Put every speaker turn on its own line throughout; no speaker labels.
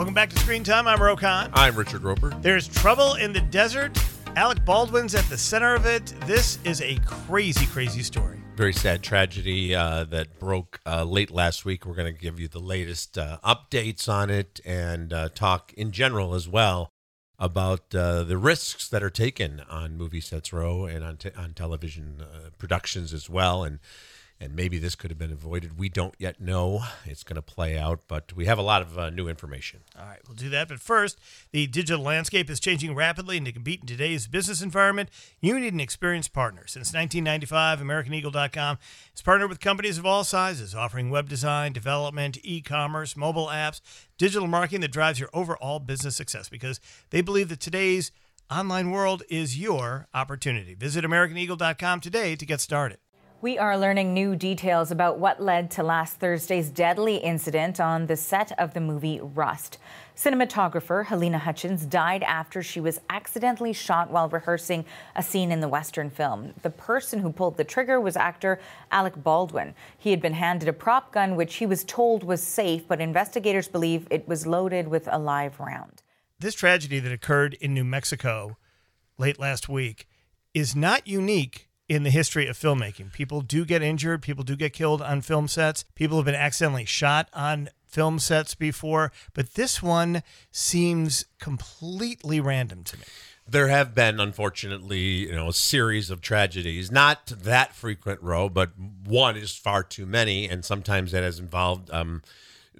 Welcome back to Screen Time. I'm Roe Conn.
I'm Richard Roeper.
There's trouble in the desert. Alec Baldwin's at the center of it. This is a crazy, crazy story.
Very sad tragedy uh, that broke uh, late last week. We're going to give you the latest uh, updates on it and uh, talk in general as well about uh, the risks that are taken on movie sets Roe and on, on television uh, productions as well. And and maybe this could have been avoided. We don't yet know. It's going to play out, but we have a lot of uh, new information.
All right, we'll do that. But first, the digital landscape is changing rapidly, and to compete in today's business environment, you need an experienced partner. Since 1995, AmericanEagle.com has partnered with companies of all sizes, offering web design, development, e commerce, mobile apps, digital marketing that drives your overall business success because they believe that today's online world is your opportunity. Visit AmericanEagle.com today to get started.
We are learning new details about what led to last Thursday's deadly incident on the set of the movie Rust. Cinematographer Halyna Hutchins died after she was accidentally shot while rehearsing a scene in the Western film. The person who pulled the trigger was actor Alec Baldwin. He had been handed a prop gun, which he was told was safe, but investigators believe it was loaded with a live round.
This tragedy that occurred in New Mexico late last week is not unique in the history of filmmaking. People do get injured, people do get killed on film sets, people have been accidentally shot on film sets before, but this one seems completely random to me.
There have been, unfortunately, you know, a series of tragedies. Not that frequent, Roe, but one is far too many, and sometimes that has involved um,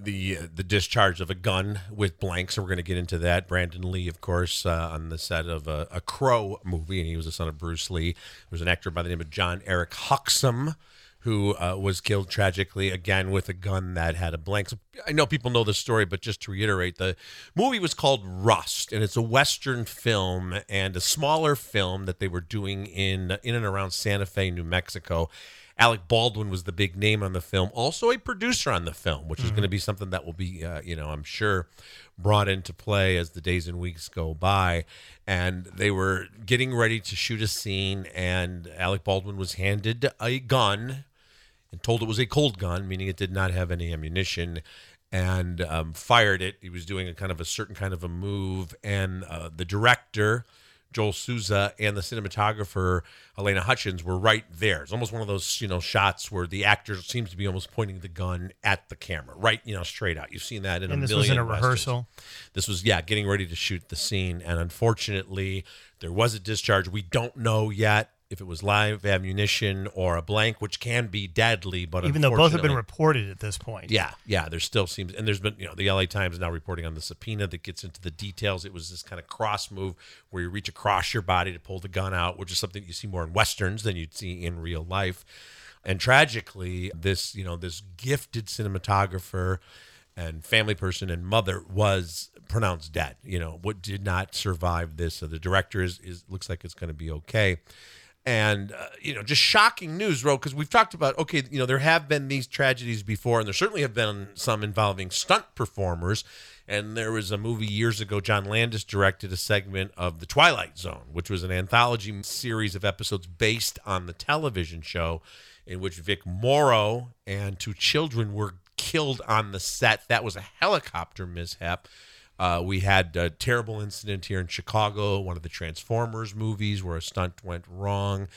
the uh, the discharge of a gun with blanks. So we're going to get into that. Brandon Lee, of course, uh, on the set of a, a, Crow movie, and he was the son of Bruce Lee. There was an actor by the name of Jon-Erik Hexum who uh, was killed tragically again with a gun that had a blank. So I know people know the story, but just to reiterate, the movie was called Rust, and it's a Western film and a smaller film that they were doing in in and around Santa Fe, New Mexico. Alec Baldwin was the big name on the film, also a producer on the film, which mm-hmm. is going to be something that will be, uh, you know, I'm sure brought into play as the days and weeks go by. And they were getting ready to shoot a scene, and Alec Baldwin was handed a gun and told it was a cold gun, meaning it did not have any ammunition. And um, fired it. He was doing a kind of a certain kind of a move, and uh, the director, Joel Souza and the cinematographer Halyna Hutchins were right there. It's almost one of those you know shots where the actor seems to be almost pointing the gun at the camera, right? You know, straight out. You've seen that in
and
a
this
million.
was in a rehearsal.
This was yeah, getting ready to shoot the scene, and unfortunately, there was a discharge. We don't know yet if it was live ammunition or a blank, which can be deadly. But
even though both have been reported at this point,
yeah, yeah, there still seems, and there's been, you know, the LA Times now reporting on the subpoena that gets into the details. It was this kind of cross move where you reach across your body to pull the gun out, which is something you see more in westerns than you'd see in real life. And tragically, this, you know, this gifted cinematographer and family person and mother was pronounced dead. You know, what did not survive this. So the director is, is looks like it's going to be okay and uh, you know just shocking news Roe because we've talked about okay you know there have been these tragedies before and there certainly have been some involving stunt performers. And there was a movie years ago john landis directed a segment of the twilight zone which was an anthology series of episodes based on the television show in which vic morrow and two children were killed on the set. That was a helicopter mishap uh, we had a terrible incident here in Chicago, one of the Transformers movies where a stunt went wrong.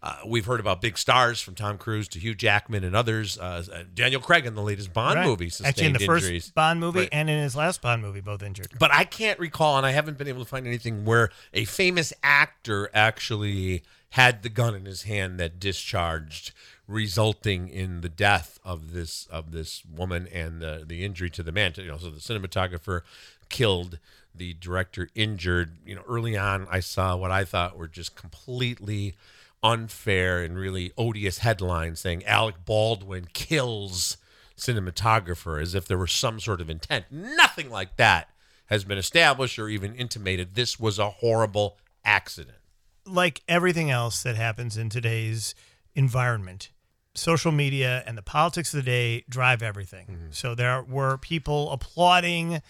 Uh, we've heard about big stars from Tom Cruise to Hugh Jackman and others. Uh, uh Daniel Craig in the latest Bond
right.
movie sustained
Actually, in the
injuries.
first Bond movie right. and in his last Bond movie, both injured.
But I can't recall, and I haven't been able to find anything where a famous actor actually had the gun in his hand that discharged resulting in the death of this of this woman and the the injury to the man. You know, so the cinematographer killed, the director injured. You know, early on, I saw what I thought were just completely unfair and really odious headlines saying Alec Baldwin kills cinematographer as if there was some sort of intent. Nothing like that has been established or even intimated. This was a horrible accident.
Like everything else that happens in today's environment, social media and the politics of the day drive everything. Mm-hmm. So there were people applauding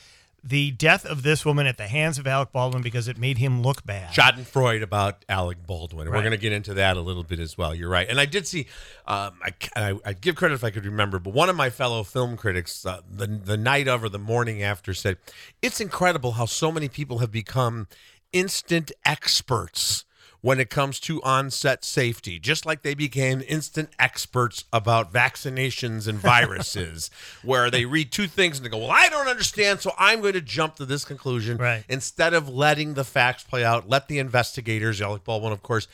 the death of this woman at the hands of Alec Baldwin because it made him look bad.
Schadenfreude about Alec Baldwin. And We're going to get into that a little bit as well. You're right. And I did see, um, I, I, I'd give credit if I could remember, but one of my fellow film critics, uh, the, the night of or the morning after, said, It's incredible how so many people have become instant experts when it comes to on-set safety just like they became instant experts about vaccinations and viruses where they read two things and they go well i don't understand so i'm going to jump to this conclusion
Right.
instead of letting the facts play out let the investigators alec baldwin of course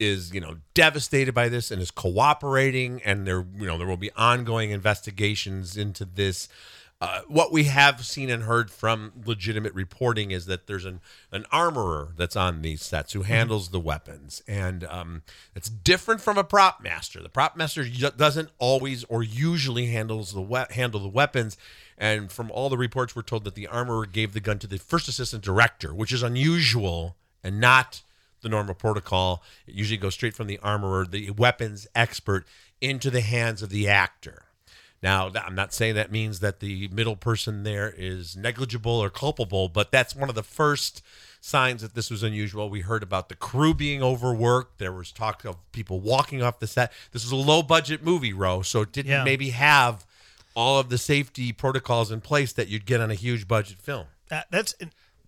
is you know devastated by this and is cooperating and there you know there will be ongoing investigations into this uh, what we have seen and heard from legitimate reporting is that there's an, an armorer that's on these sets who handles the weapons, and um, it's different from a prop master. The prop master doesn't always or usually handles the we- handle the weapons. And from all the reports, we're told that the armorer gave the gun to the first assistant director, which is unusual and not the normal protocol. It usually goes straight from the armorer, the weapons expert, into the hands of the actor. Now, I'm not saying that means that the middle person there is negligible or culpable, but that's one of the first signs that this was unusual. We heard about the crew being overworked. There was talk of people walking off the set. This was a low budget movie, Roe, so it didn't
Yeah.
maybe have all of the safety protocols in place that you'd get on a huge budget film.
That, that's a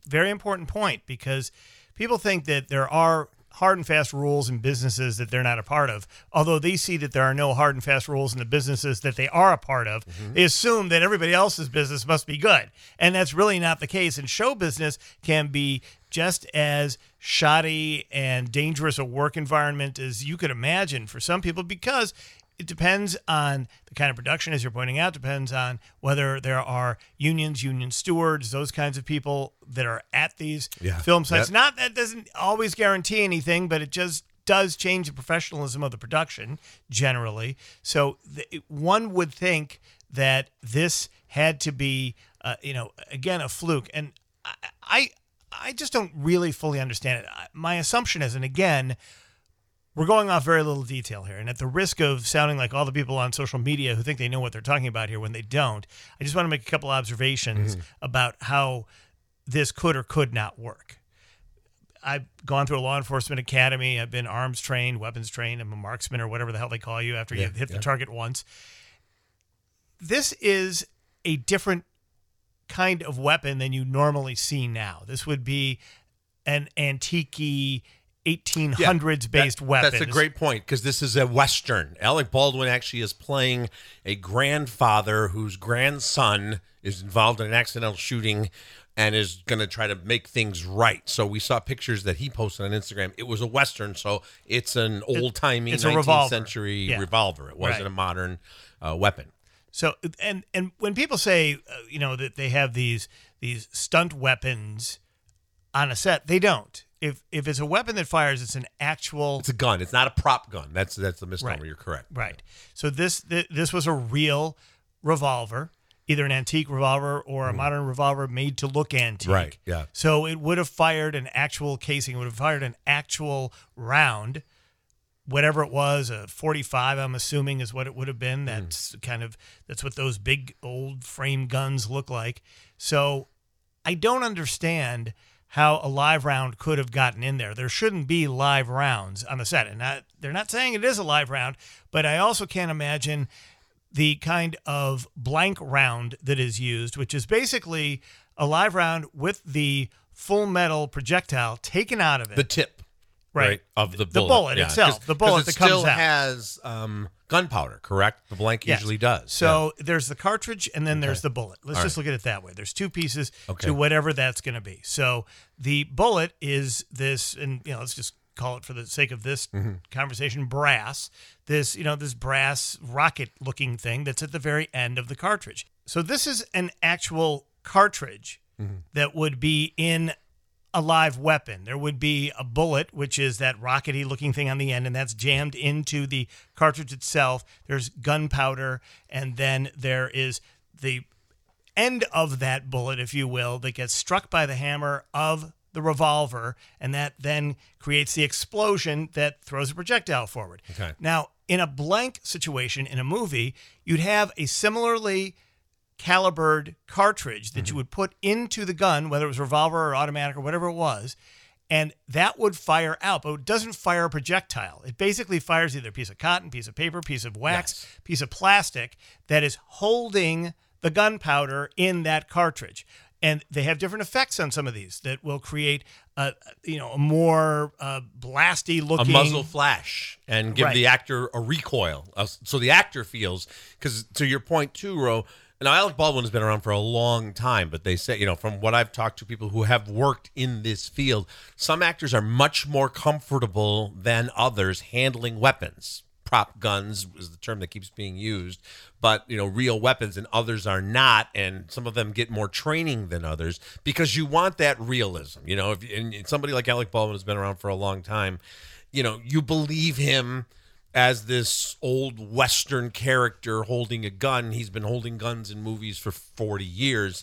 very important point because people think that there are hard and fast rules in businesses that they're not a part of. Although they see that there are no hard and fast rules in the businesses that they are a part of, mm-hmm. they assume that everybody else's business must be good. And that's really not the case. And show business can be just as shoddy and dangerous a work environment as you could imagine for some people because it depends on the kind of production, as you're pointing out, depends on whether there are unions, union stewards, those kinds of people that are at these
Yeah.
film sites.
Yep.
Not that doesn't always guarantee anything, but it just does change the professionalism of the production generally. So th- one would think that this had to be, uh, you know, again a fluke, and I, I, I just don't really fully understand it. My assumption is, and again, we're going off very little detail here. And at the risk of sounding like all the people on social media who think they know what they're talking about here when they don't, I just want to make a couple observations mm-hmm. about how this could or could not work. I've gone through a law enforcement academy. I've been arms trained, weapons trained. I'm a marksman or whatever the hell they call you after you
Yeah,
hit the target once. This is a different kind of weapon than you normally see now. This would be an antique 1800s based
That-
weapon.
That's a great point because this is a Western. Alec Baldwin actually is playing a grandfather whose grandson is involved in an accidental shooting and is going to try to make things right. So we saw pictures that he posted on Instagram. It was a Western, so it's an old timey
it's
19th
revolver.
century
Yeah.
revolver. It wasn't
Right.
a modern uh, weapon.
So and and when people say uh, you know that they have these these stunt weapons on a set, they don't. If if it's a weapon that fires, it's an actual
It's a gun. It's not a prop gun. That's that's the misnomer.
Right.
You're correct.
right. So this th- this was a real revolver, either an antique revolver or a modern revolver made to look antique.
Mm. Right, yeah.
So it would have fired an actual casing. It would have fired an actual round. Whatever it was, a 45, I'm assuming, is what it would have been.
Mm.
That's kind of that's what those big old frame guns look like. So I don't understand how a live round could have gotten in there. There shouldn't be live rounds on the set, and not, they're not saying it is a live round. But I also can't imagine the kind of blank round that is used, which is basically a live round with the full metal projectile taken out of it.
The tip,
Right.
of the
The
bullet,
bullet
Yeah,
itself, the bullet
it
that comes
still
out.
has um, gunpowder. Correct. The blank
Yes.
usually does.
So there's the cartridge and then there's the bullet. Let's
All
just look at it that way. There's two pieces
Okay.
to whatever that's going to be. So the bullet is this, and you know, let's just call it for the sake of this
Mm-hmm.
conversation, brass. This, you know, this brass rocket-looking thing that's at the very end of the cartridge. So this is an actual cartridge
Mm-hmm.
that would be in a live weapon. There would be a bullet, which is that rockety looking thing on the end, and that's jammed into the cartridge itself. There's gunpowder, and then there is the end of that bullet, if you will, that gets struck by the hammer of the revolver, and that then creates the explosion that throws a projectile forward.
Okay.
Now, in a blank situation in a movie, you'd have a similarly calibered cartridge that you would put into the gun, whether it was revolver or automatic or whatever it was, and that would fire out, but it doesn't fire a projectile. It basically fires either a piece of cotton, piece of paper, piece of wax, piece of plastic that is holding the gunpowder in that cartridge. And they have different effects on some of these that will create a you know a more uh, blasty
a
looking
muzzle flash and give
Right.
the actor a recoil, uh, so the actor feels. Because to your point too, Roe. Now Alec Baldwin has been around for a long time, but they say you know from what I've talked to people who have worked in this field, some actors are much more comfortable than others handling weapons. Prop guns is the term that keeps being used, but you know real weapons, and others are not, and some of them get more training than others because you want that realism. You know, if and somebody like Alec Baldwin has been around for a long time, you know, you believe him as this old western character holding a gun. He's been holding guns in movies for 40 years.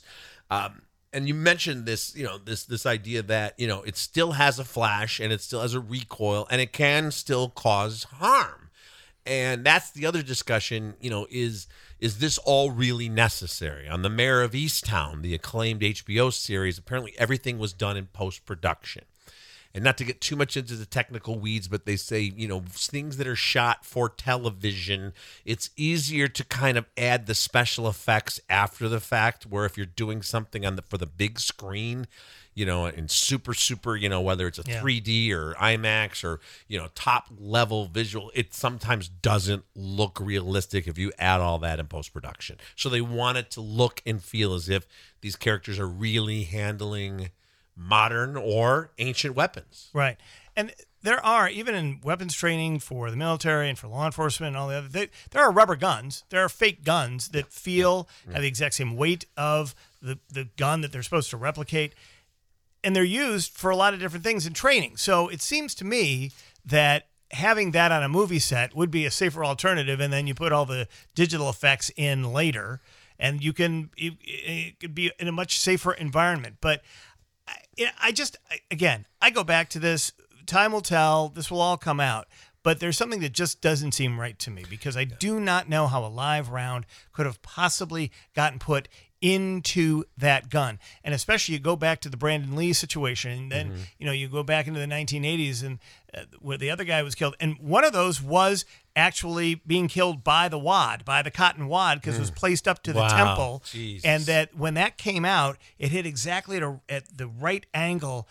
Um, and you mentioned this, you know, this this idea that, you know, it still has a flash and it still has a recoil and it can still cause harm. And that's the other discussion, you know, is is this all really necessary? On the Mare of Easttown, the acclaimed HBO series, apparently everything was done in post-production and not to get too much into the technical weeds, but they say, you know, things that are shot for television, it's easier to kind of add the special effects after the fact. Where if you're doing something on the for the big screen, you know, in super, super, you know, whether it's a
Yeah.
3D or IMAX or, you know, top level visual, it sometimes doesn't look realistic if you add all that in post production. So they want it to look and feel as if these characters are really handling modern or ancient weapons.
Right. And there are, even in weapons training for the military and for law enforcement and all the other, they, there are rubber guns. There are fake guns that feel, have the exact same weight of the, the gun that they're supposed to replicate. And they're used for a lot of different things in training. So it seems to me that having that on a movie set would be a safer alternative. And then you put all the digital effects in later and you can, it, it could be in a much safer environment. But I, I just again, I go back to this. Time will tell. This will all come out. But there's something that just doesn't seem right to me because I do not know how a live round could have possibly gotten put into that gun. And especially you go back to the Brandon Lee situation, and then mm-hmm. you know you go back into the 1980s and uh, where the other guy was killed, and one of those was actually being killed by the wad, by the cotton wad, because it was mm. placed up to the temple,
Jesus.
and that when that came out, it hit exactly at, a, at the right angle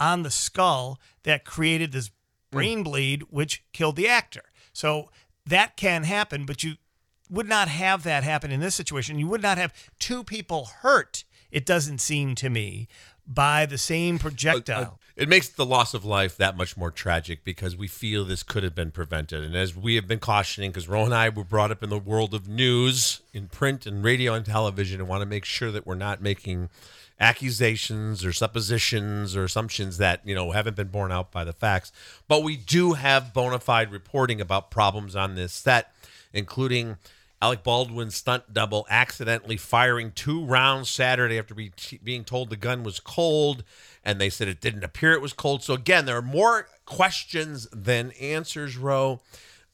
on the skull that created this mm. brain bleed, which killed the actor. So that can happen, but you would not have that happen in this situation. You would not have two people hurt, it doesn't seem to me, by the same uh, uh, projectile.
It makes the loss of life that much more tragic because we feel this could have been prevented. And as we have been cautioning, because Ro and I were brought up in the world of news, in print and radio and television, and want to make sure that we're not making accusations or suppositions or assumptions that you know haven't been borne out by the facts. But we do have bona fide reporting about problems on this set, including Alec Baldwin's stunt double accidentally firing two rounds Saturday after be, being told the gun was cold, and they said it didn't appear it was cold. So again, there are more questions than answers. Roe.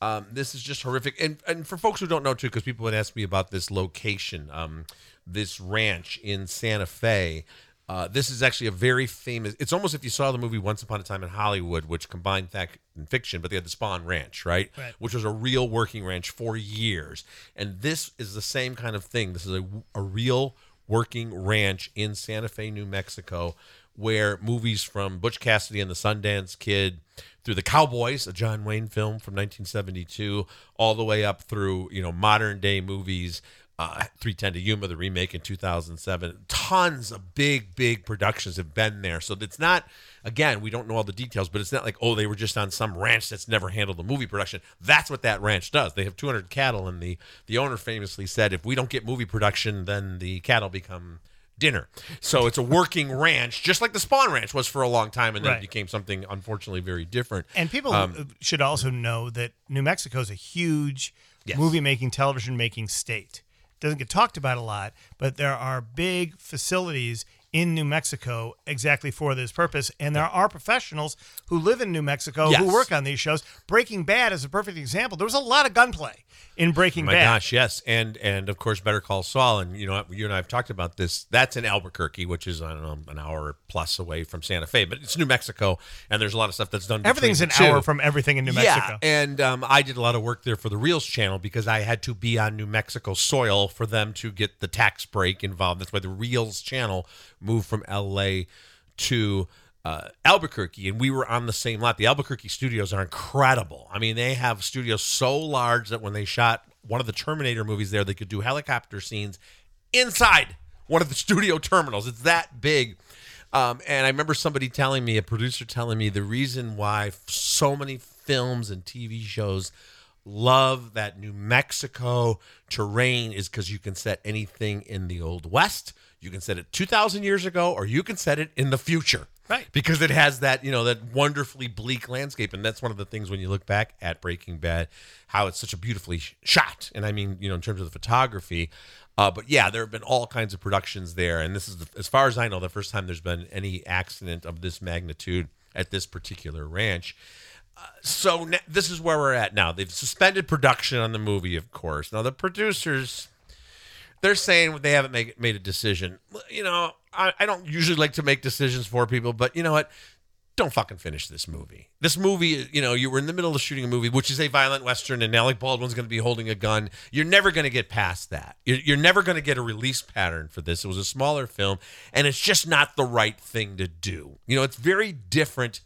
Um, this is just horrific, and and for folks who don't know too, because people would ask me about this location, um, this ranch in Santa Fe. Uh, this is actually a very famous. It's almost if you saw the movie Once Upon a Time in Hollywood, which combined fact and fiction, but they had the Spahn Ranch, right?
Right.
Which was a real working ranch for years. And this is the same kind of thing. This is a, a real working ranch in Santa Fe, New Mexico, where movies from Butch Cassidy and the Sundance Kid through the Cowboys, a John Wayne film from 1972, all the way up through you know modern day movies. Uh, 310 to Yuma, the remake in 2007. Tons of big, big productions have been there. So it's not, again, we don't know all the details, but it's not like, oh, they were just on some ranch that's never handled a movie production. That's what that ranch does. They have 200 cattle, and the, the owner famously said, if we don't get movie production, then the cattle become dinner. So it's a working ranch, just like the Spahn Ranch was for a long time, and then
Right.
it became something unfortunately very different.
And people
Um,
should also know that New Mexico is a huge
Yes.
movie making, television making state. Doesn't get talked about a lot, but there are big facilities in New Mexico exactly for this purpose. And there are professionals who live in New Mexico
Yes.
who work on these shows. Breaking Bad is a perfect example. There was a lot of gunplay in Breaking Bad.
My
Bad.
gosh, yes, and and of course, Better Call Saul, and you know, you and I have talked about this. That's in Albuquerque, which is I don't know an hour plus away from Santa Fe, but it's New Mexico, and there's a lot of stuff that's done.
Everything's an
two.
hour from everything in New Mexico.
Yeah, and um, I did a lot of work there for the Reelz channel because I had to be on New Mexico soil for them to get the tax break involved. That's why the Reelz channel moved from LA to uh, Albuquerque, and we were on the same lot. The Albuquerque studios are incredible. I mean, they have studios so large that when they shot one of the Terminator movies there, they could do helicopter scenes inside one of the studio terminals. It's that big. Um, and I remember somebody telling me, a producer telling me, the reason why so many films and TV shows love that New Mexico terrain is because you can set anything in the Old West. You can set it 2,000 years ago, or you can set it in the future.
Right.
Because it has that, you know, that wonderfully bleak landscape. And that's one of the things when you look back at Breaking Bad, how it's such a beautifully shot. And I mean, you know, in terms of the photography. Uh, but yeah, there have been all kinds of productions there. And this is, the, as far as I know, the first time there's been any accident of this magnitude at this particular ranch. So this is where we're at now. They've suspended production on the movie, of course. Now the producers, they're saying they haven't made made a decision. You know, I, I don't usually like to make decisions for people, but you know what? Don't fucking finish this movie. This movie, you know, you were in the middle of shooting a movie, which is a violent western, and Alec Baldwin's going to be holding a gun. You're never going to get past that. You're, you're never going to get a release pattern for this. It was a smaller film, and it's just not the right thing to do. You know, it's very different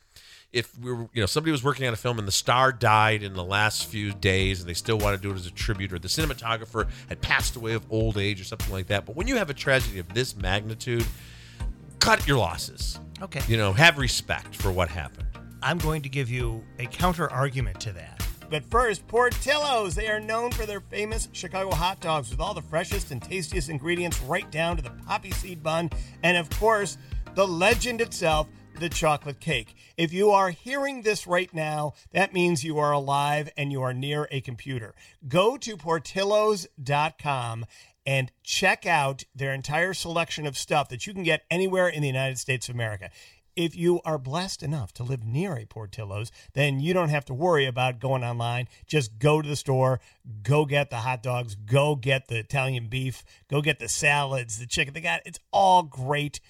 if we were, you know, somebody was working on a film and the star died in the last few days and they still want to do it as a tribute, or the cinematographer had passed away of old age or something like that. But when you have a tragedy of this magnitude, cut your losses.
Okay.
You know, have respect for what happened.
I'm going to give you a counter argument to that. But first, Portillo's. They are known for their famous Chicago hot dogs with all the freshest and tastiest ingredients right down to the poppy seed bun. And of course, the legend itself, the chocolate cake. If you are hearing this right now, that means you are alive and you are near a computer. Go to portillos.com and check out their entire selection of stuff that you can get anywhere in the United States of America. If you are blessed enough to live near a Portillo's, then you don't have to worry about going online. Just go to the store, go get the hot dogs, go get the Italian beef, go get the salads, the chicken. They got it's all great.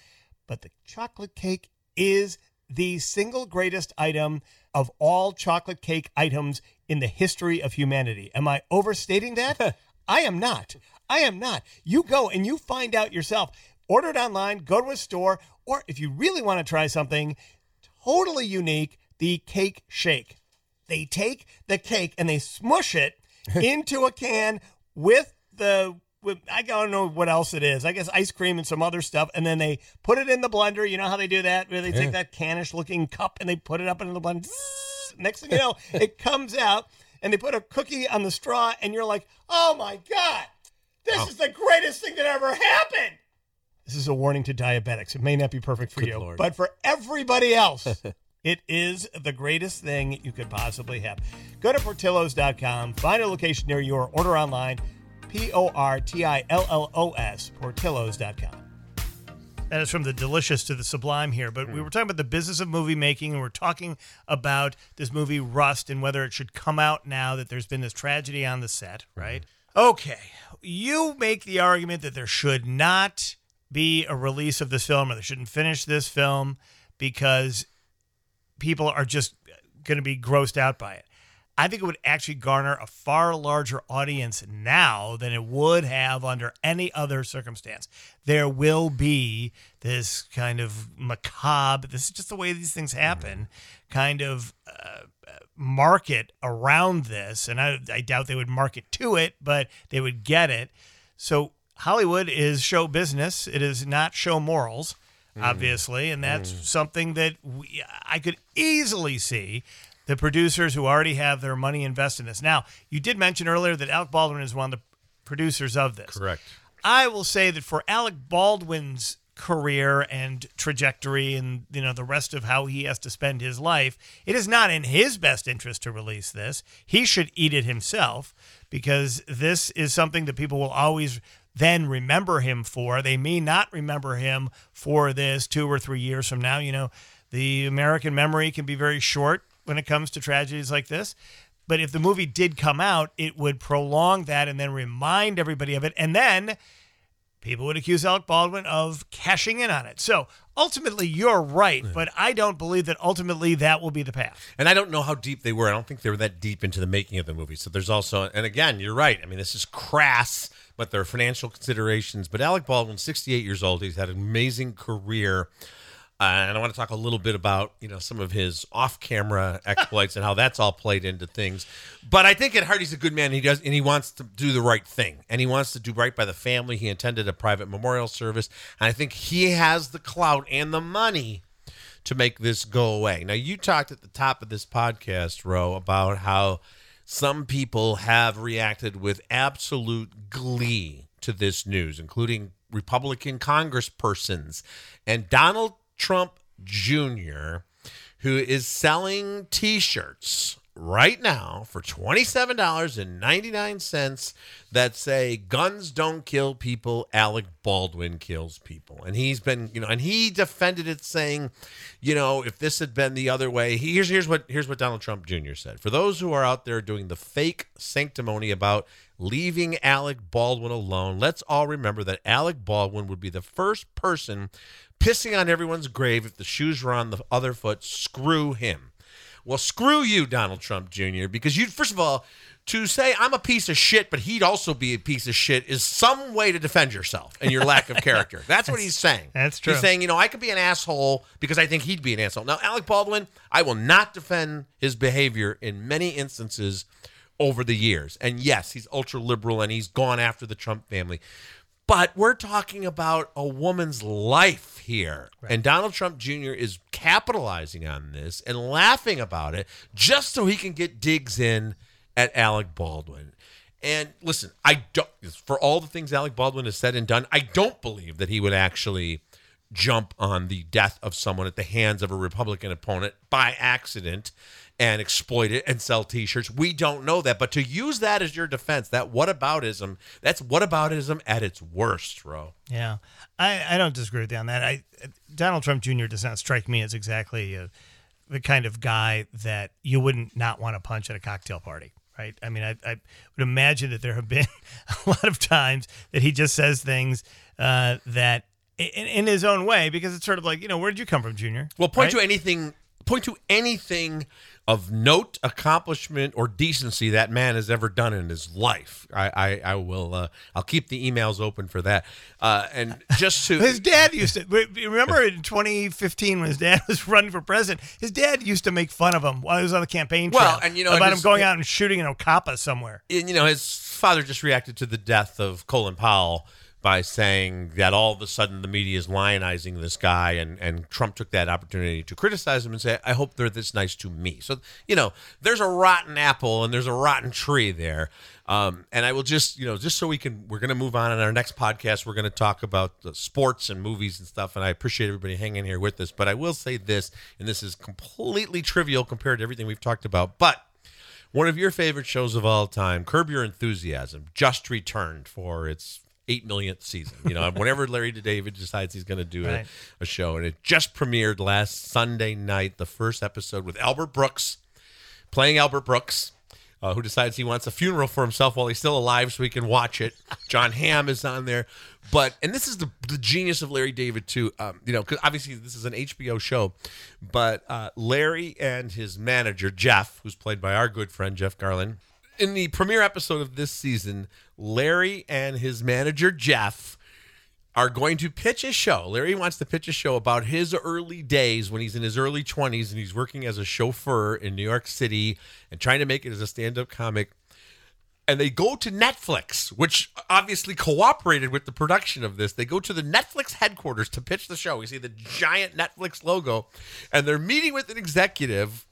But the chocolate cake is the single greatest item of all chocolate cake items in the history of humanity. Am I overstating that? I am not. I am not. You go and you find out yourself. Order it online, go to a store, or if you really want to try something totally unique, the cake shake. They take the cake and they smush it into a can with the I don't know what else it is. I guess ice cream and some other stuff, and then they put it in the blender. You know how they do that? Where they take that cannish looking cup and they put it up into the blender. Next thing you know, it comes out, and they put a cookie on the straw, and you're like, "Oh my god, this oh. is the greatest thing that ever happened." This is a warning to diabetics. It may not be perfect for
Good
you,
Lord.
but for everybody else, it is the greatest thing you could possibly have. Go to Portillos.com, find a location near you, or order online. P O R T I L L O S, Portillos.com. That is from the delicious to the sublime here, but we hmm. were talking about the business of movie making, and we're talking about this movie Rust and whether it should come out now that there's been this tragedy on the set, hmm. right? Okay. You make the argument that there should not be a release of this film or they shouldn't finish this film because people are just going to be grossed out by it. I think it would actually garner a far larger audience now than it would have under any other circumstance. There will be this kind of macabre, this is just the way these things happen, mm-hmm. kind of uh, market around this. And I, I doubt they would market to it, but they would get it. So Hollywood is show business, it is not show morals mm. obviously, and that's mm. something that we, I could easily see the producers who already have their money invested in this. Now, you did mention earlier that Alec Baldwin is one of the producers of this.
Correct.
I will say that for Alec Baldwin's career and trajectory and you know the rest of how he has to spend his life it is not in his best interest to release this he should eat it himself because this is something that people will always then remember him for. They may not remember him for this two or three years from now. You know, the American memory can be very short when it comes to tragedies like this. But if the movie did come out, it would prolong that and then remind everybody of it. And then people would accuse Alec Baldwin of cashing in on it. So ultimately, you're right, but I don't believe that ultimately that will be the path.
And I don't know how deep they were. I don't think they were that deep into the making of the movie. So there's also, and again, you're right. I mean, this is crass, but there are financial considerations. But Alec Baldwin, 68 years old, he's had an amazing career. Uh, and I want to talk a little bit about you know some of his off-camera exploits and how that's all played into things. But I think at heart he's a good man. He does and he wants to do the right thing and he wants to do right by the family. He attended a private memorial service, and I think he has the clout and the money to make this go away. Now you talked at the top of this podcast, Roe, about how some people have reacted with absolute glee to this news, including Republican congresspersons and Donald Trump Jr., who is selling t shirts right now for $27.99 that say guns don't kill people alec baldwin kills people and he's been you know and he defended it saying you know if this had been the other way here's here's what here's what donald trump jr said for those who are out there doing the fake sanctimony about leaving alec baldwin alone let's all remember that alec baldwin would be the first person pissing on everyone's grave if the shoes were on the other foot screw him well, screw you, Donald Trump Jr., because you, first of all, to say I'm a piece of shit, but he'd also be a piece of shit is some way to defend yourself and your lack of character. That's what he's saying.
That's true.
He's saying, you know, I could be an asshole because I think he'd be an asshole. Now, Alec Baldwin, I will not defend his behavior in many instances over the years. And yes, he's ultra liberal and he's gone after the Trump family. But we're talking about a woman's life here. Right. And Donald Trump Jr. is capitalizing on this and laughing about it just so he can get digs in at Alec Baldwin. And listen, I don't, for all the things Alec Baldwin has said and done, I don't believe that he would actually jump on the death of someone at the hands of a Republican opponent by accident and exploit it and sell t-shirts. We don't know that, but to use that as your defense, that whataboutism, that's whataboutism at its worst, bro.
Yeah. I, I don't disagree with you on that. I Donald Trump Jr. does not strike me as exactly a, the kind of guy that you wouldn't not want to punch at a cocktail party right? I mean, I, I, would imagine that there have been a lot of times that he just says things uh, that, in, in, his own way, because it's sort of like, you know, where did you come from, Junior?
Well, point right? to anything. Point to anything of note, accomplishment, or decency that man has ever done in his life. I, I, I will. Uh, I'll keep the emails open for that. Uh, and just to
his dad used to remember in 2015 when his dad was running for president. His dad used to make fun of him while he was on the campaign trail.
Well, and you know
about his, him going out and shooting an Ocapa somewhere.
And you know his father just reacted to the death of Colin Powell by saying that all of a sudden the media is lionizing this guy and, and Trump took that opportunity to criticize him and say, I hope they're this nice to me. So, you know, there's a rotten apple and there's a rotten tree there. Um, and I will just, you know, just so we can, we're going to move on in our next podcast. We're going to talk about sports and movies and stuff. And I appreciate everybody hanging here with us. But I will say this, and this is completely trivial compared to everything we've talked about. But one of your favorite shows of all time, Curb Your Enthusiasm, just returned for its eight millionth season. You know, whenever Larry David decides he's going to do right. a, a, show, and it just premiered last Sunday night, the first episode with Albert Brooks playing Albert Brooks. Uh, who decides he wants a funeral for himself while he's still alive so he can watch it. Jon Hamm is on there. But, and this is the, the genius of Larry David, too. Um, you know, because obviously this is an HBO show. But uh, Larry and his manager, Jeff, who's played by our good friend, Jeff Garlin, in the premiere episode of this season, Larry and his manager Jeff are going to pitch a show. Larry wants to pitch a show about his early days when he's in his early 20s and he's working as a chauffeur in New York City and trying to make it as a stand-up comic. And they go to Netflix, which obviously cooperated with the production of this. They go to the Netflix headquarters to pitch the show. We see the giant Netflix logo, and they're meeting with an executive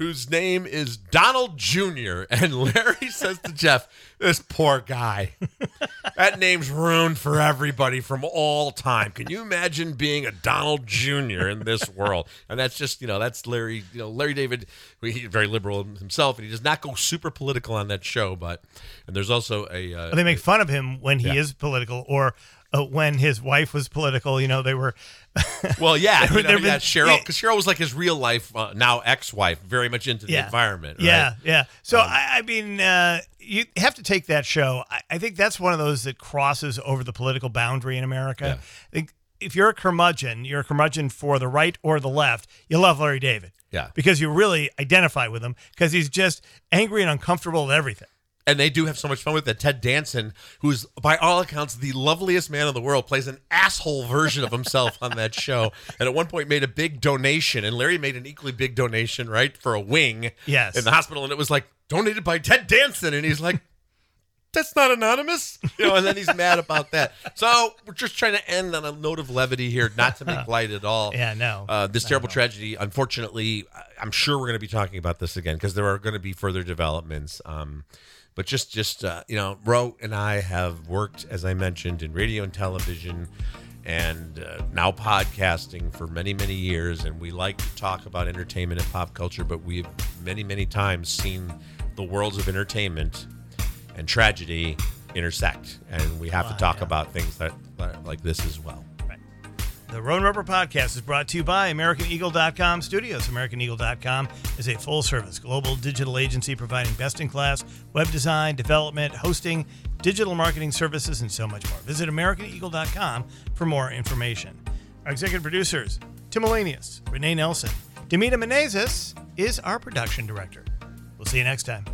whose name is Donald Jr. And Larry says to Jeff, This poor guy. that name's ruined for everybody from all time. Can you imagine being a Donald Jr. in this world? And that's just, you know, that's Larry, you know, Larry David, he's very liberal himself, and he does not go super political on that show. But, and there's also a. Uh,
they make fun of him when he
Yeah.
is political or uh, when his wife was political. You know, they were.
Well, yeah,
There-
you know, yeah,
been-
Cheryl,
yeah.
because Cheryl was like his real life, uh, now ex-wife, very much into the
Yeah.
environment. Right?
Yeah, yeah. So I, I mean, uh, you have to take that show. I, I think that's one of those that crosses over the political boundary in America. I think if you're a curmudgeon, you're a curmudgeon for the right or the left. You love Larry David.
Yeah.
Because you really identify with him because he's just angry and uncomfortable at everything.
And they do have so much fun with it. Ted Danson, who's by all accounts the loveliest man in the world, plays an asshole version of himself on that show. And at one point made a big donation, and Larry made an equally big donation, right, for a wing
Yes.
in the hospital, and it was like donated by Ted Danson, and he's like. That's not anonymous, you know, and then he's mad about that. So we're just trying to end on a note of levity here, not to make light at all.
Yeah, no.
Uh, this terrible tragedy, unfortunately, I'm sure we're going to be talking about this again because there are going to be further developments. Um, but just, just uh, you know, Roe and I have worked, as I mentioned, in radio and television, and uh, now podcasting for many, many years. And we like to talk about entertainment and pop culture, but we've many, many times seen the worlds of entertainment and tragedy intersect, and we have to talk about things that like this as well.
The Roe and Roeper Podcast is brought to you by AmericanEagle.com Studios. AmericanEagle.com is a full service global digital agency providing best in class web design, development, hosting, digital marketing services, and so much more. Visit AmericanEagle.com for more information. Our executive producers, Tim Elanius, Renee Nelson, Demita Menezes is our production director. We'll see you next time.